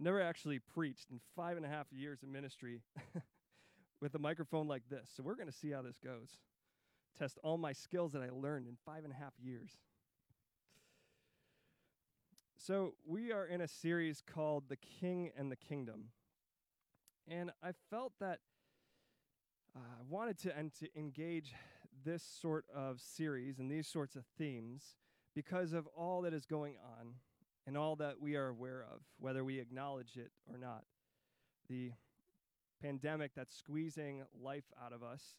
never actually preached in five and a half years of ministry with a microphone like this. So we're going to see how this goes. Test all my skills that I learned in five and a half years. So we are in a series called The King and the Kingdom. And I felt that uh, I wanted to, and to engage this sort of series and these sorts of themes because of all that is going on and all that we are aware of, whether we acknowledge it or not. The pandemic that's squeezing life out of us,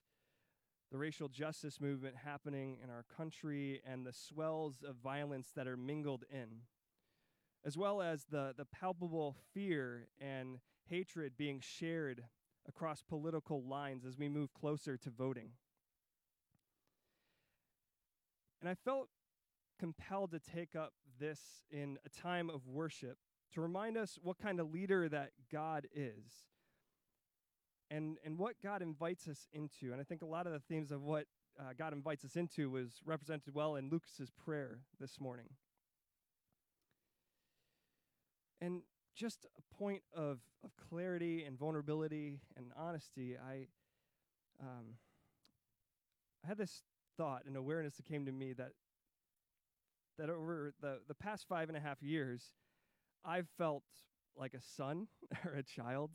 the racial justice movement happening in our country, and the swells of violence that are mingled in, as well as the, the palpable fear and hatred being shared across political lines as we move closer to voting. And I felt compelled to take up this in a time of worship to remind us what kind of leader that God is and, and what God invites us into. And I think a lot of the themes of what uh, God invites us into was represented well in Lucas's prayer this morning. And just a point of, of clarity and vulnerability and honesty, I, um, I had this thought and awareness that came to me that that over the, the past five and a half years, I've felt like a son or a child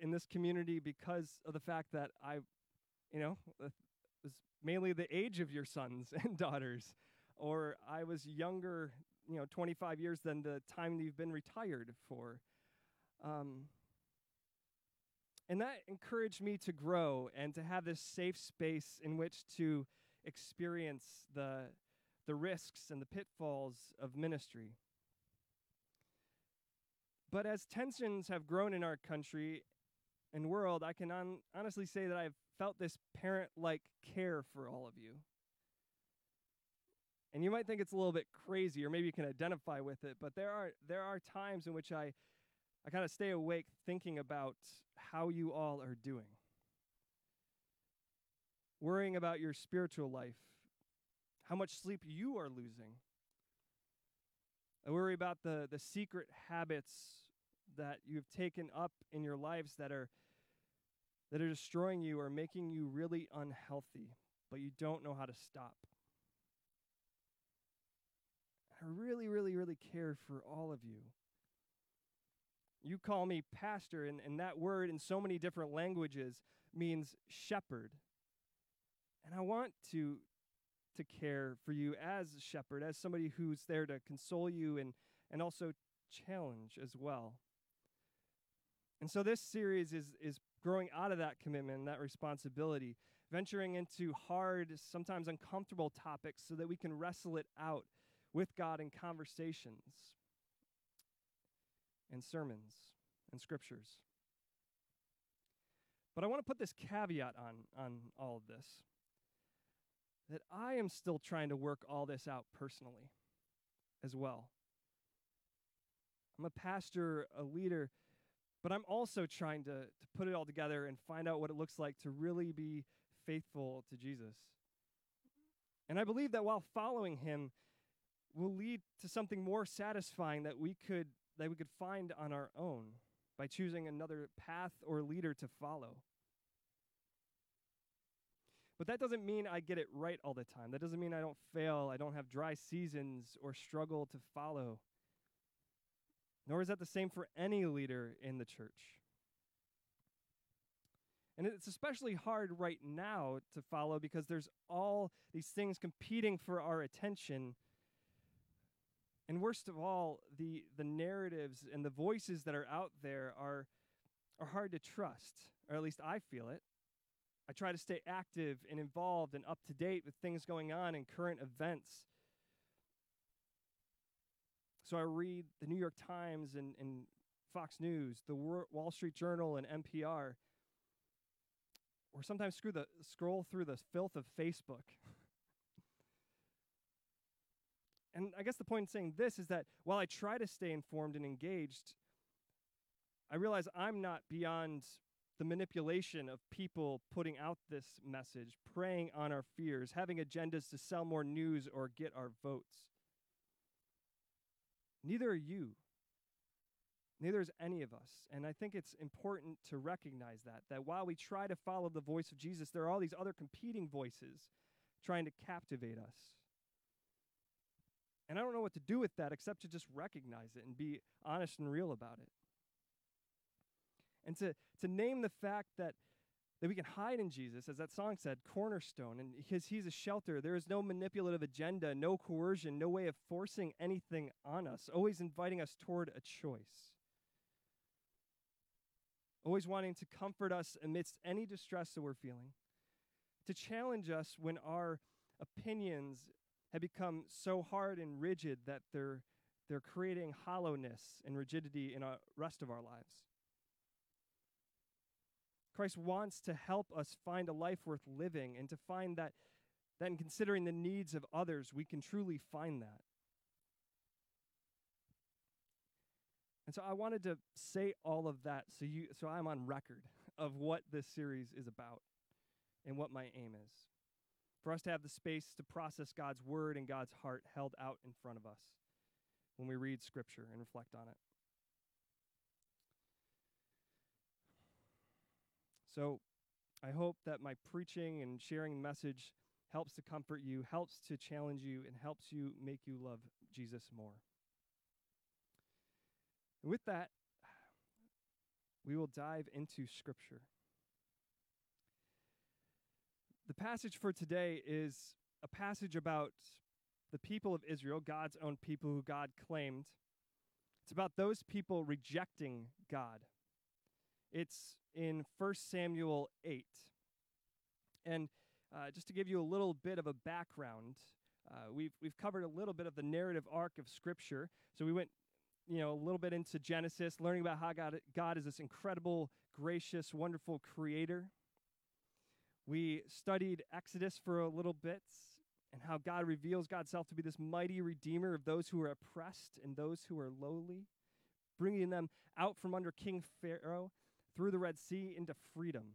in this community because of the fact that I, you know, uh, was mainly the age of your sons and daughters, or I was younger, you know, 25 years than the time you've been retired for. Um, and that encouraged me to grow and to have this safe space in which to experience the the risks and the pitfalls of ministry. But as tensions have grown in our country and world, I can on- honestly say that I've felt this parent like care for all of you. And you might think it's a little bit crazy, or maybe you can identify with it, but there are, there are times in which I, I kind of stay awake thinking about how you all are doing. Worrying about your spiritual life, how much sleep you are losing. I worry about the, the secret habits that you've taken up in your lives that are that are destroying you or making you really unhealthy, but you don't know how to stop. I really, really, really care for all of you. You call me pastor, and, and that word in so many different languages means shepherd. And I want to to care for you as a shepherd, as somebody who's there to console you and, and also challenge as well. And so this series is, is growing out of that commitment and that responsibility, venturing into hard, sometimes uncomfortable topics so that we can wrestle it out with God in conversations and sermons and scriptures. But I want to put this caveat on, on all of this that I am still trying to work all this out personally as well. I'm a pastor, a leader, but I'm also trying to, to put it all together and find out what it looks like to really be faithful to Jesus. And I believe that while following him will lead to something more satisfying that we could that we could find on our own by choosing another path or leader to follow. But that doesn't mean I get it right all the time. That doesn't mean I don't fail, I don't have dry seasons or struggle to follow. Nor is that the same for any leader in the church. And it's especially hard right now to follow because there's all these things competing for our attention. And worst of all, the, the narratives and the voices that are out there are, are hard to trust, or at least I feel it. I try to stay active and involved and up to date with things going on in current events. So I read the New York Times and, and Fox News, the Wall Street Journal and NPR, or sometimes screw the, scroll through the filth of Facebook. and I guess the point in saying this is that while I try to stay informed and engaged, I realize I'm not beyond the manipulation of people putting out this message, preying on our fears, having agendas to sell more news or get our votes. Neither are you. Neither is any of us. And I think it's important to recognize that, that while we try to follow the voice of Jesus, there are all these other competing voices trying to captivate us. And I don't know what to do with that except to just recognize it and be honest and real about it. And to, to name the fact that, that we can hide in Jesus, as that song said, cornerstone, and because he's a shelter, there is no manipulative agenda, no coercion, no way of forcing anything on us, always inviting us toward a choice. Always wanting to comfort us amidst any distress that we're feeling, to challenge us when our opinions have become so hard and rigid that they're, they're creating hollowness and rigidity in the rest of our lives. Christ wants to help us find a life worth living and to find that, that in considering the needs of others, we can truly find that. And so I wanted to say all of that so you so I'm on record of what this series is about and what my aim is for us to have the space to process God's word and God's heart held out in front of us when we read scripture and reflect on it. So I hope that my preaching and sharing message helps to comfort you, helps to challenge you, and helps you make you love Jesus more. And with that, we will dive into Scripture. The passage for today is a passage about the people of Israel, God's own people who God claimed. It's about those people rejecting God. It's in 1 Samuel 8. And uh, just to give you a little bit of a background, uh, we've, we've covered a little bit of the narrative arc of Scripture. So we went, you know, a little bit into Genesis, learning about how God, God is this incredible, gracious, wonderful creator. We studied Exodus for a little bit and how God reveals God's self to be this mighty redeemer of those who are oppressed and those who are lowly, bringing them out from under King Pharaoh through the Red Sea into freedom.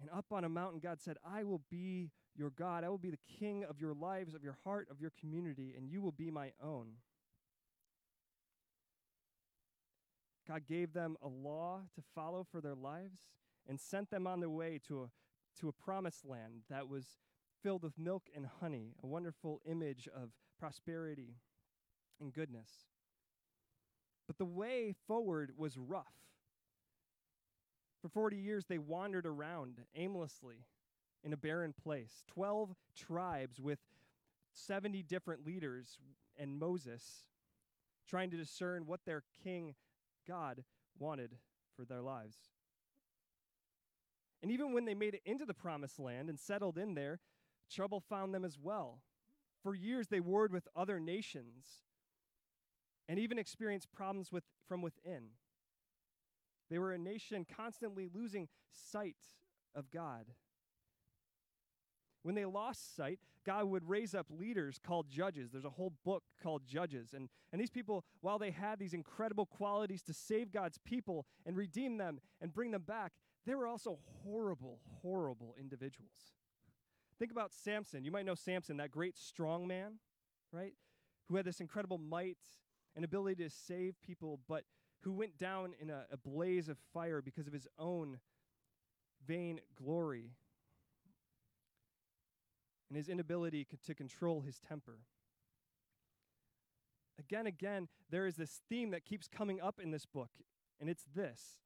And up on a mountain, God said, I will be your God. I will be the king of your lives, of your heart, of your community, and you will be my own. God gave them a law to follow for their lives and sent them on their way to a, to a promised land that was filled with milk and honey, a wonderful image of prosperity and goodness. But the way forward was rough. For 40 years, they wandered around aimlessly in a barren place. 12 tribes with 70 different leaders and Moses trying to discern what their king God wanted for their lives. And even when they made it into the promised land and settled in there, trouble found them as well. For years, they warred with other nations and even experienced problems with, from within. They were a nation constantly losing sight of God. When they lost sight, God would raise up leaders called judges. There's a whole book called Judges. And, and these people, while they had these incredible qualities to save God's people and redeem them and bring them back, they were also horrible, horrible individuals. Think about Samson. You might know Samson, that great strong man, right? Who had this incredible might and ability to save people, but who went down in a, a blaze of fire because of his own vain glory and his inability to control his temper. Again, again, there is this theme that keeps coming up in this book, and it's this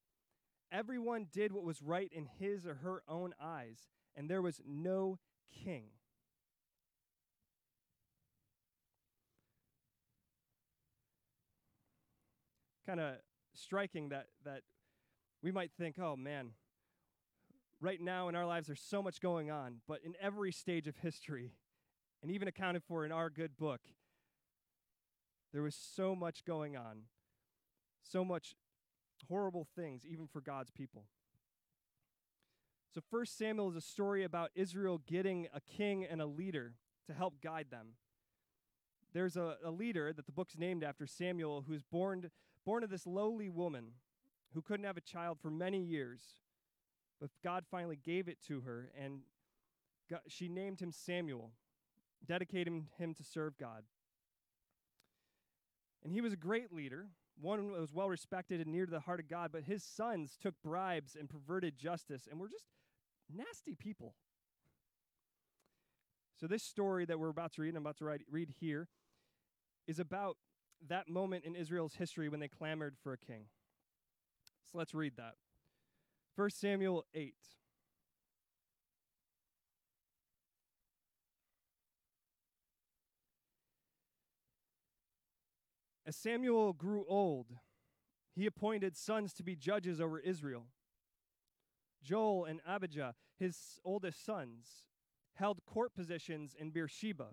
everyone did what was right in his or her own eyes, and there was no king. Kind of striking that, that we might think, oh man, right now in our lives, there's so much going on, but in every stage of history, and even accounted for in our good book, there was so much going on, so much horrible things, even for God's people. So, First Samuel is a story about Israel getting a king and a leader to help guide them. There's a, a leader that the book's named after, Samuel, who's born, born of this lowly woman who couldn't have a child for many years. But God finally gave it to her, and God, she named him Samuel, dedicating him to serve God. And he was a great leader, one that was well respected and near to the heart of God, but his sons took bribes and perverted justice and were just nasty people. So, this story that we're about to read, and I'm about to read here, is about that moment in Israel's history when they clamored for a king. So, let's read that. 1 Samuel 8. As Samuel grew old, he appointed sons to be judges over Israel. Joel and Abijah, his oldest sons, held court positions in Beersheba.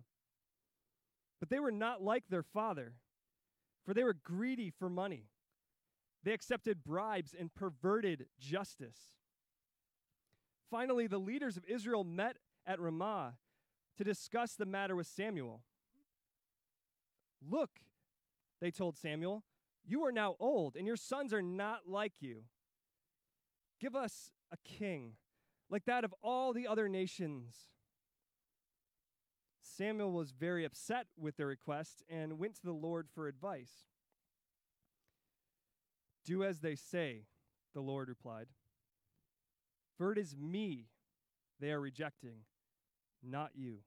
But they were not like their father, for they were greedy for money. They accepted bribes and perverted justice. Finally, the leaders of Israel met at Ramah to discuss the matter with Samuel. Look, they told Samuel. You are now old, and your sons are not like you. Give us a king, like that of all the other nations. Samuel was very upset with their request and went to the Lord for advice. Do as they say, the Lord replied. For it is me they are rejecting, not you.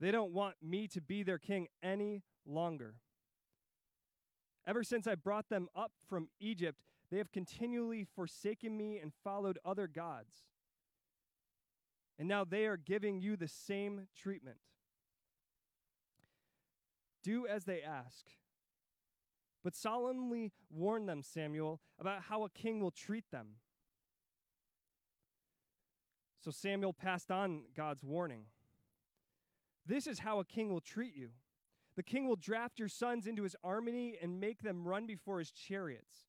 They don't want me to be their king any longer. Ever since I brought them up from Egypt, they have continually forsaken me and followed other gods. And now they are giving you the same treatment. Do as they ask. But solemnly warn them, Samuel, about how a king will treat them. So Samuel passed on God's warning. This is how a king will treat you. The king will draft your sons into his army and make them run before his chariots.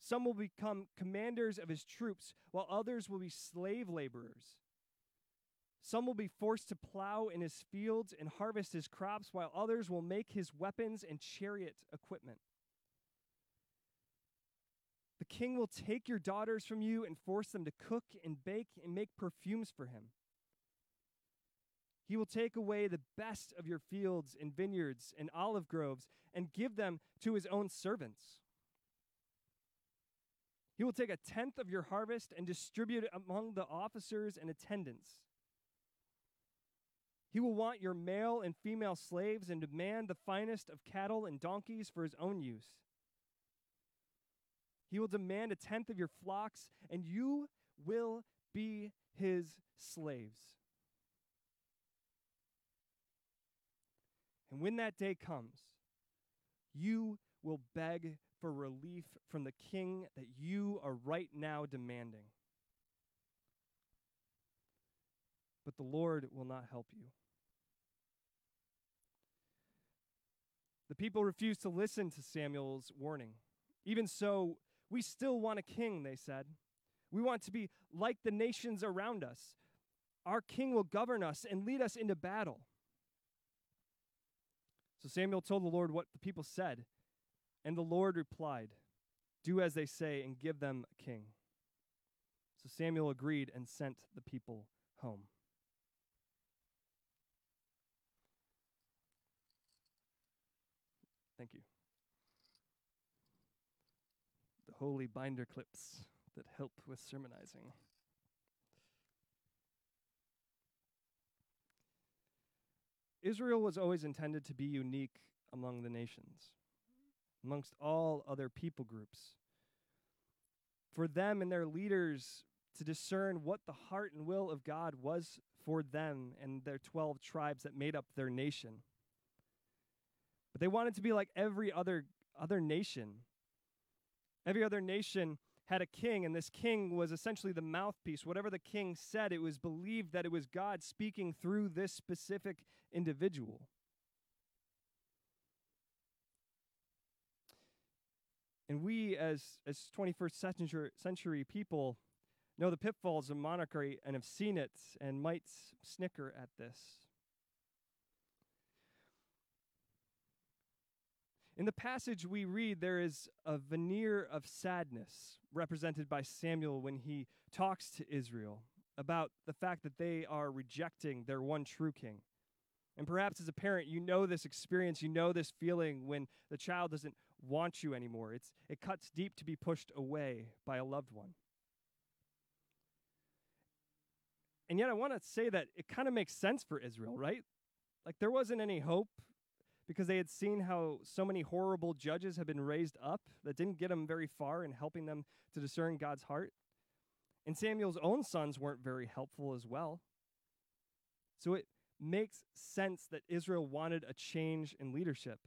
Some will become commanders of his troops, while others will be slave laborers. Some will be forced to plow in his fields and harvest his crops, while others will make his weapons and chariot equipment. The king will take your daughters from you and force them to cook and bake and make perfumes for him. He will take away the best of your fields and vineyards and olive groves and give them to his own servants. He will take a tenth of your harvest and distribute it among the officers and attendants. He will want your male and female slaves and demand the finest of cattle and donkeys for his own use. He will demand a tenth of your flocks, and you will be his slaves. And when that day comes, you will beg for relief from the king that you are right now demanding. But the Lord will not help you. People refused to listen to Samuel's warning. Even so, we still want a king, they said. We want to be like the nations around us. Our king will govern us and lead us into battle. So Samuel told the Lord what the people said, and the Lord replied, Do as they say and give them a king. So Samuel agreed and sent the people home. Thank you. The holy binder clips that help with sermonizing. Israel was always intended to be unique among the nations, amongst all other people groups. For them and their leaders to discern what the heart and will of God was for them and their 12 tribes that made up their nation. But they wanted to be like every other other nation. Every other nation had a king, and this king was essentially the mouthpiece. Whatever the king said, it was believed that it was God speaking through this specific individual. And we, as, as 21st century, century people, know the pitfalls of monarchy and have seen it and might snicker at this. In the passage we read, there is a veneer of sadness represented by Samuel when he talks to Israel. about the fact that they are rejecting their one true king. And perhaps as a parent, you know this experience, you know this feeling when the child doesn't want you anymore. It's, it cuts deep to be pushed away by a loved one. And yet, I want to say that it kind of makes sense for Israel, right? Like, there wasn't any hope because they had seen how so many horrible judges had been raised up that didn't get them very far in helping them to discern God's heart. And Samuel's own sons weren't very helpful as well. So it makes sense that Israel wanted a change in leadership.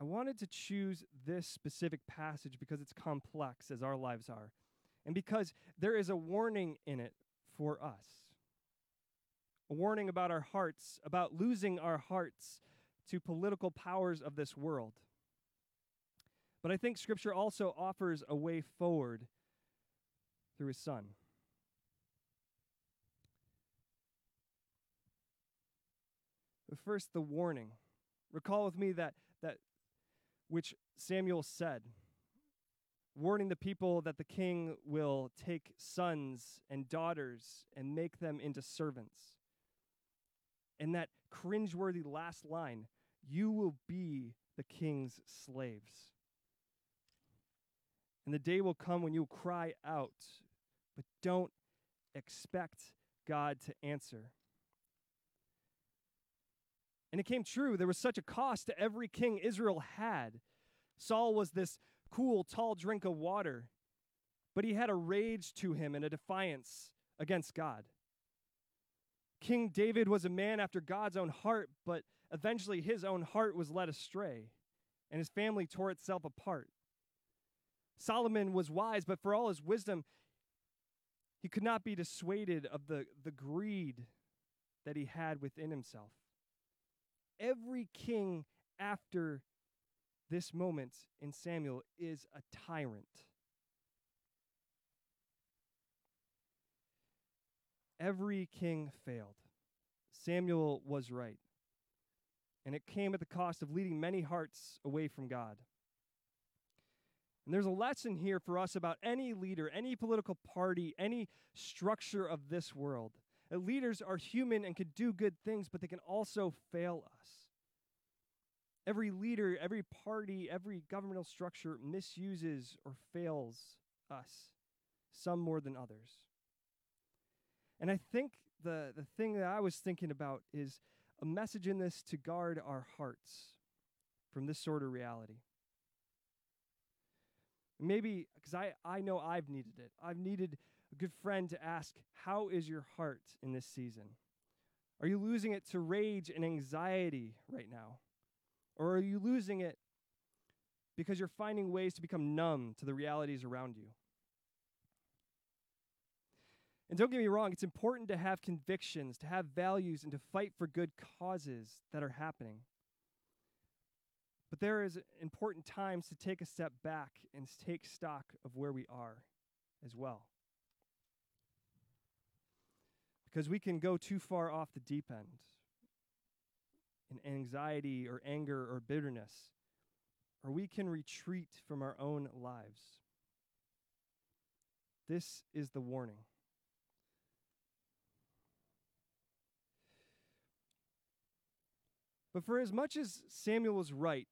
I wanted to choose this specific passage because it's complex, as our lives are, and because there is a warning in it for us. A warning about our hearts, about losing our hearts to political powers of this world. But I think Scripture also offers a way forward through His Son. But first, the warning. Recall with me that, that which Samuel said, warning the people that the king will take sons and daughters and make them into servants. And that cringeworthy last line, you will be the king's slaves. And the day will come when you will cry out, but don't expect God to answer. And it came true. There was such a cost to every king Israel had. Saul was this cool, tall drink of water, but he had a rage to him and a defiance against God. King David was a man after God's own heart, but eventually his own heart was led astray, and his family tore itself apart. Solomon was wise, but for all his wisdom, he could not be dissuaded of the, the greed that he had within himself every king after this moment in Samuel is a tyrant. Every king failed. Samuel was right. And it came at the cost of leading many hearts away from God. And there's a lesson here for us about any leader, any political party, any structure of this world. Leaders are human and can do good things, but they can also fail us. Every leader, every party, every governmental structure misuses or fails us, some more than others. And I think the, the thing that I was thinking about is a message in this to guard our hearts from this sort of reality. Maybe, because I, I know I've needed it. I've needed a good friend to ask, How is your heart in this season? Are you losing it to rage and anxiety right now? Or are you losing it because you're finding ways to become numb to the realities around you? And don't get me wrong, it's important to have convictions, to have values, and to fight for good causes that are happening. But there is important times to take a step back and take stock of where we are as well. Because we can go too far off the deep end in anxiety or anger or bitterness, or we can retreat from our own lives. This is the warning. But for as much as Samuel was right,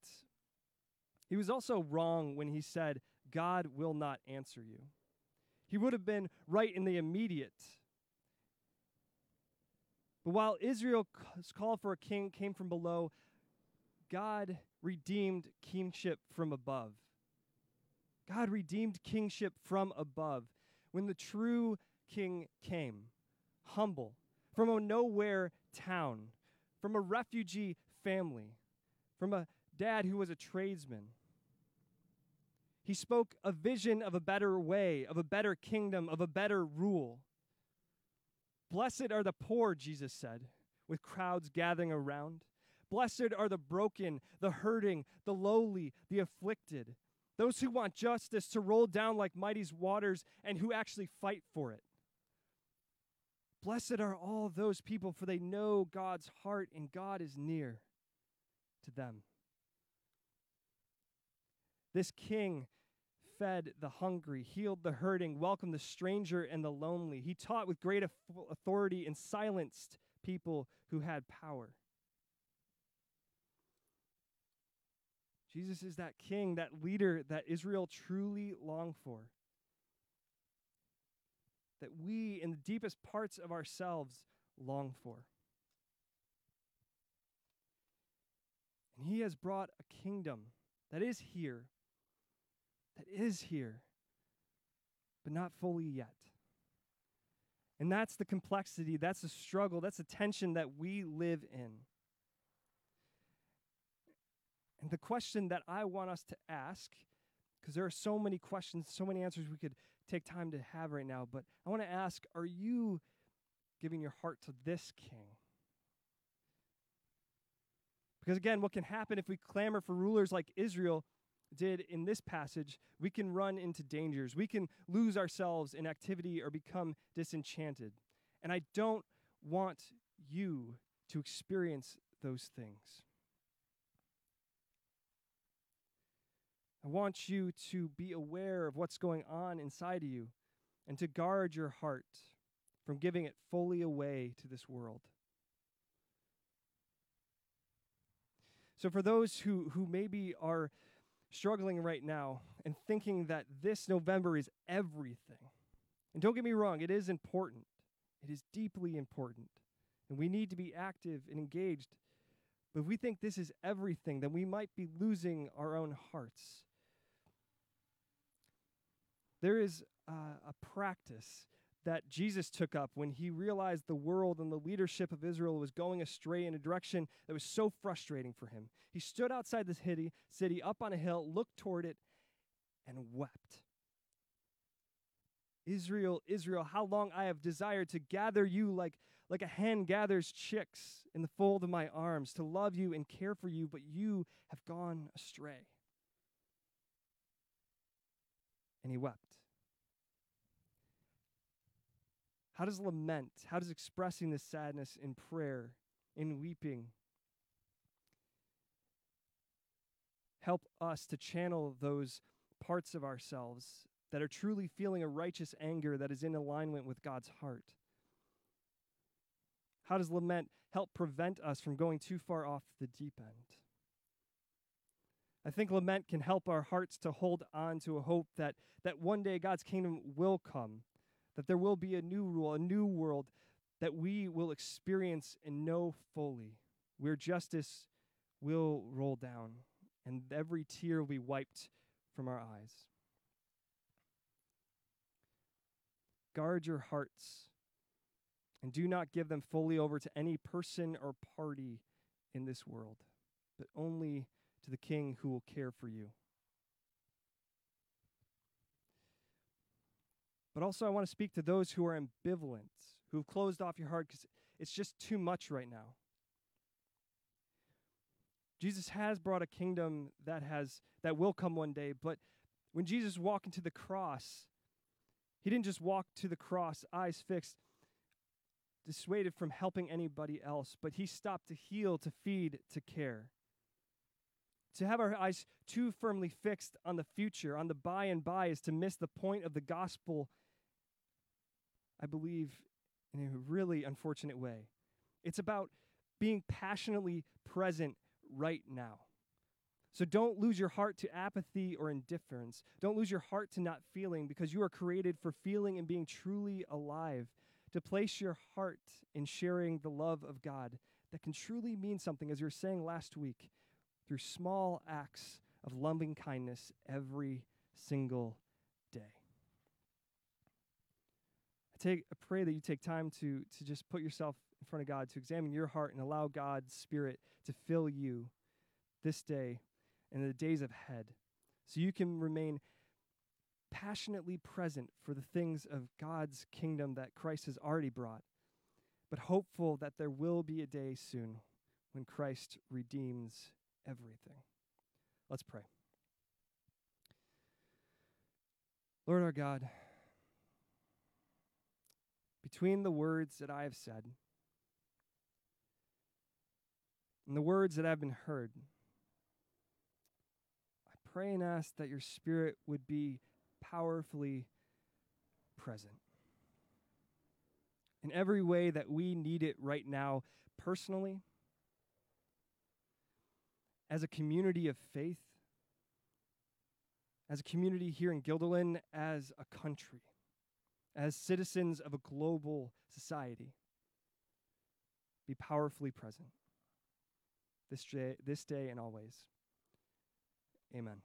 he was also wrong when he said, God will not answer you. He would have been right in the immediate but while Israel's call for a king came from below, God redeemed kingship from above. God redeemed kingship from above. When the true king came, humble, from a nowhere town, from a refugee family, from a dad who was a tradesman. He spoke a vision of a better way, of a better kingdom, of a better rule. Blessed are the poor, Jesus said, with crowds gathering around. Blessed are the broken, the hurting, the lowly, the afflicted, those who want justice to roll down like mighty waters and who actually fight for it. Blessed are all those people, for they know God's heart and God is near to them. This king fed the hungry, healed the hurting, welcomed the stranger and the lonely. He taught with great authority and silenced people who had power. Jesus is that king, that leader that Israel truly longed for. That we, in the deepest parts of ourselves, long for. And he has brought a kingdom that is here, that is here, but not fully yet. And that's the complexity, that's the struggle, that's the tension that we live in. And the question that I want us to ask, because there are so many questions, so many answers we could take time to have right now, but I want to ask are you giving your heart to this king? Because again, what can happen if we clamor for rulers like Israel did in this passage, we can run into dangers. We can lose ourselves in activity or become disenchanted. And I don't want you to experience those things. I want you to be aware of what's going on inside of you and to guard your heart from giving it fully away to this world. So, for those who, who maybe are struggling right now and thinking that this November is everything, and don't get me wrong, it is important, it is deeply important, and we need to be active and engaged. But if we think this is everything, then we might be losing our own hearts. There is uh, a practice that Jesus took up when he realized the world and the leadership of Israel was going astray in a direction that was so frustrating for him. He stood outside this city, city up on a hill, looked toward it, and wept. Israel, Israel, how long I have desired to gather you like, like a hen gathers chicks in the fold of my arms, to love you and care for you, but you have gone astray. And he wept. How does lament, how does expressing this sadness in prayer, in weeping, help us to channel those parts of ourselves that are truly feeling a righteous anger that is in alignment with God's heart? How does lament help prevent us from going too far off the deep end? I think lament can help our hearts to hold on to a hope that, that one day God's kingdom will come, that there will be a new rule, a new world that we will experience and know fully, where justice will roll down and every tear will be wiped from our eyes. Guard your hearts and do not give them fully over to any person or party in this world, but only to the King who will care for you. But also, I want to speak to those who are ambivalent, who've closed off your heart because it's just too much right now. Jesus has brought a kingdom that has that will come one day, but when Jesus walked into the cross, he didn't just walk to the cross, eyes fixed, dissuaded from helping anybody else, but he stopped to heal, to feed, to care. To have our eyes too firmly fixed on the future, on the by and by, is to miss the point of the gospel I believe, in a really unfortunate way. It's about being passionately present right now. So don't lose your heart to apathy or indifference. Don't lose your heart to not feeling because you are created for feeling and being truly alive. To place your heart in sharing the love of God that can truly mean something, as you were saying last week, through small acts of loving kindness every single day take, pray that you take time to, to just put yourself in front of God, to examine your heart and allow God's Spirit to fill you this day and the days ahead so you can remain passionately present for the things of God's kingdom that Christ has already brought, but hopeful that there will be a day soon when Christ redeems everything. Let's pray. Lord our God, between the words that I have said and the words that have been heard. I pray and ask that your Spirit would be powerfully present. In every way that we need it right now, personally, as a community of faith, as a community here in Guilderland, as a country, as citizens of a global society, be powerfully present this day, this day and always. Amen.